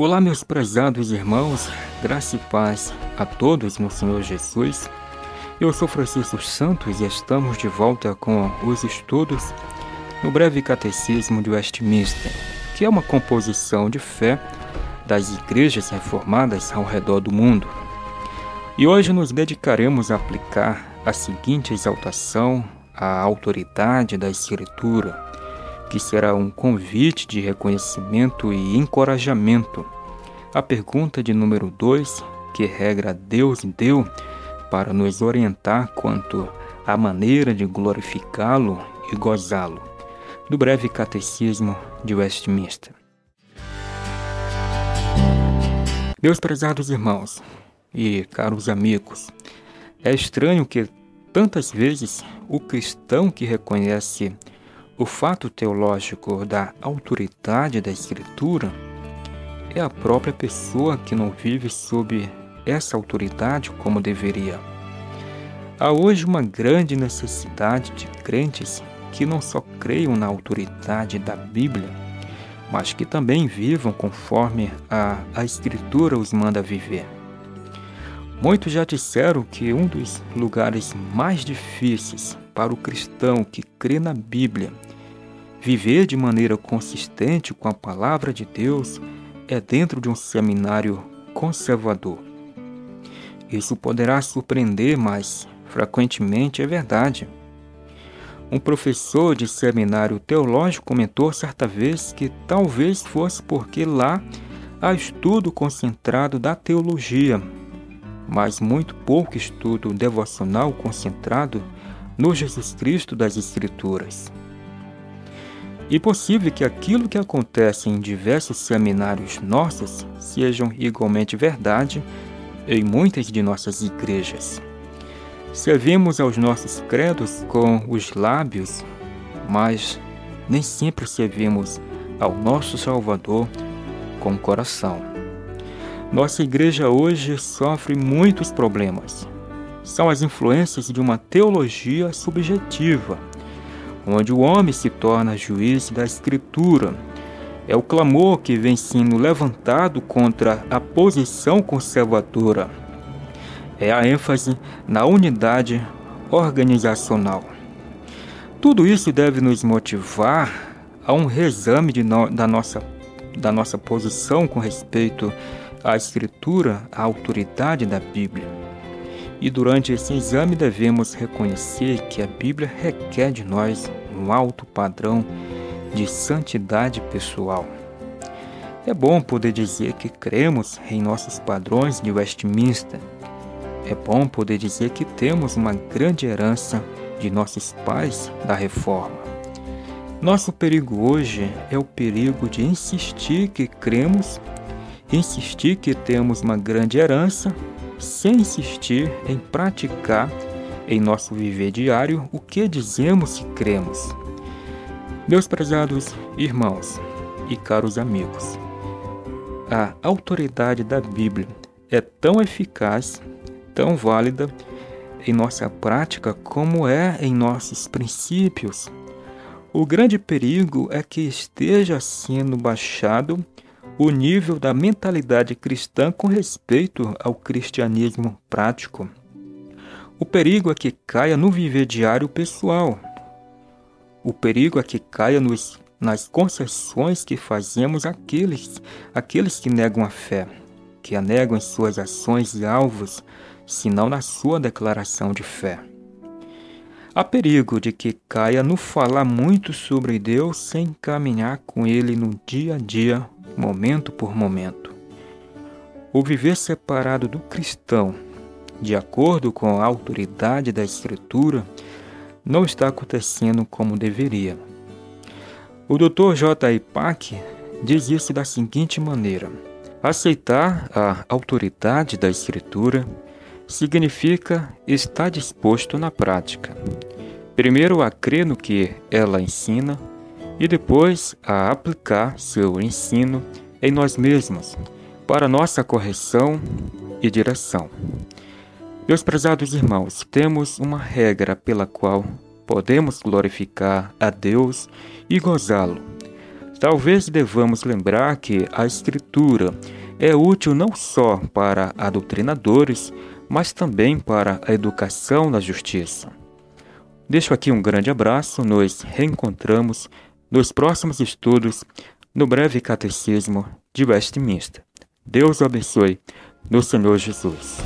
Olá, meus prezados irmãos, graça e paz a todos no Senhor Jesus. Eu sou Francisco Santos e estamos de volta com os estudos no breve Catecismo de Westminster, que é uma composição de fé das igrejas reformadas ao redor do mundo. E hoje nos dedicaremos a aplicar a seguinte exaltação à autoridade da Escritura que será um convite de reconhecimento e encorajamento. A pergunta de número 2, que regra Deus deu para nos orientar quanto à maneira de glorificá-lo e gozá-lo, do breve catecismo de Westminster. Meus prezados irmãos e caros amigos, é estranho que tantas vezes o cristão que reconhece o fato teológico da autoridade da Escritura é a própria pessoa que não vive sob essa autoridade como deveria. Há hoje uma grande necessidade de crentes que não só creiam na autoridade da Bíblia, mas que também vivam conforme a, a Escritura os manda viver. Muitos já disseram que um dos lugares mais difíceis para o cristão que crê na Bíblia Viver de maneira consistente com a palavra de Deus é dentro de um seminário conservador. Isso poderá surpreender, mas frequentemente é verdade. Um professor de seminário teológico comentou certa vez que talvez fosse porque lá há estudo concentrado da teologia, mas muito pouco estudo devocional concentrado no Jesus Cristo das Escrituras. E possível que aquilo que acontece em diversos seminários nossos sejam igualmente verdade em muitas de nossas igrejas. Servimos aos nossos credos com os lábios, mas nem sempre servimos ao nosso Salvador com o coração. Nossa igreja hoje sofre muitos problemas. São as influências de uma teologia subjetiva onde o homem se torna juiz da Escritura. É o clamor que vem sendo levantado contra a posição conservadora. É a ênfase na unidade organizacional. Tudo isso deve nos motivar a um reexame no, da, nossa, da nossa posição com respeito à Escritura, à autoridade da Bíblia. E durante esse exame devemos reconhecer que a Bíblia requer de nós um alto padrão de santidade pessoal. É bom poder dizer que cremos em nossos padrões de Westminster. É bom poder dizer que temos uma grande herança de nossos pais da reforma. Nosso perigo hoje é o perigo de insistir que cremos, insistir que temos uma grande herança, sem insistir em praticar em nosso viver diário o que dizemos que cremos. Meus prezados irmãos e caros amigos, a autoridade da Bíblia é tão eficaz, tão válida em nossa prática como é em nossos princípios. O grande perigo é que esteja sendo baixado o nível da mentalidade cristã com respeito ao cristianismo prático. O perigo é que caia no viver diário pessoal. O perigo é que caia nos, nas concessões que fazemos àqueles, àqueles que negam a fé, que a negam em suas ações e alvos, senão na sua declaração de fé. Há perigo de que caia no falar muito sobre Deus sem caminhar com Ele no dia a dia, momento por momento. O viver separado do cristão de acordo com a autoridade da Escritura, não está acontecendo como deveria. O Dr. J. I. Pack diz isso da seguinte maneira: aceitar a autoridade da Escritura significa estar disposto na prática. Primeiro a crer no que ela ensina e depois a aplicar seu ensino em nós mesmos para nossa correção e direção. Meus prezados irmãos, temos uma regra pela qual podemos glorificar a Deus e gozá-lo. Talvez devamos lembrar que a Escritura é útil não só para adoctrinadores, mas também para a educação na justiça. Deixo aqui um grande abraço, nos reencontramos nos próximos estudos no breve catecismo de Westminster. Deus o abençoe no Senhor Jesus.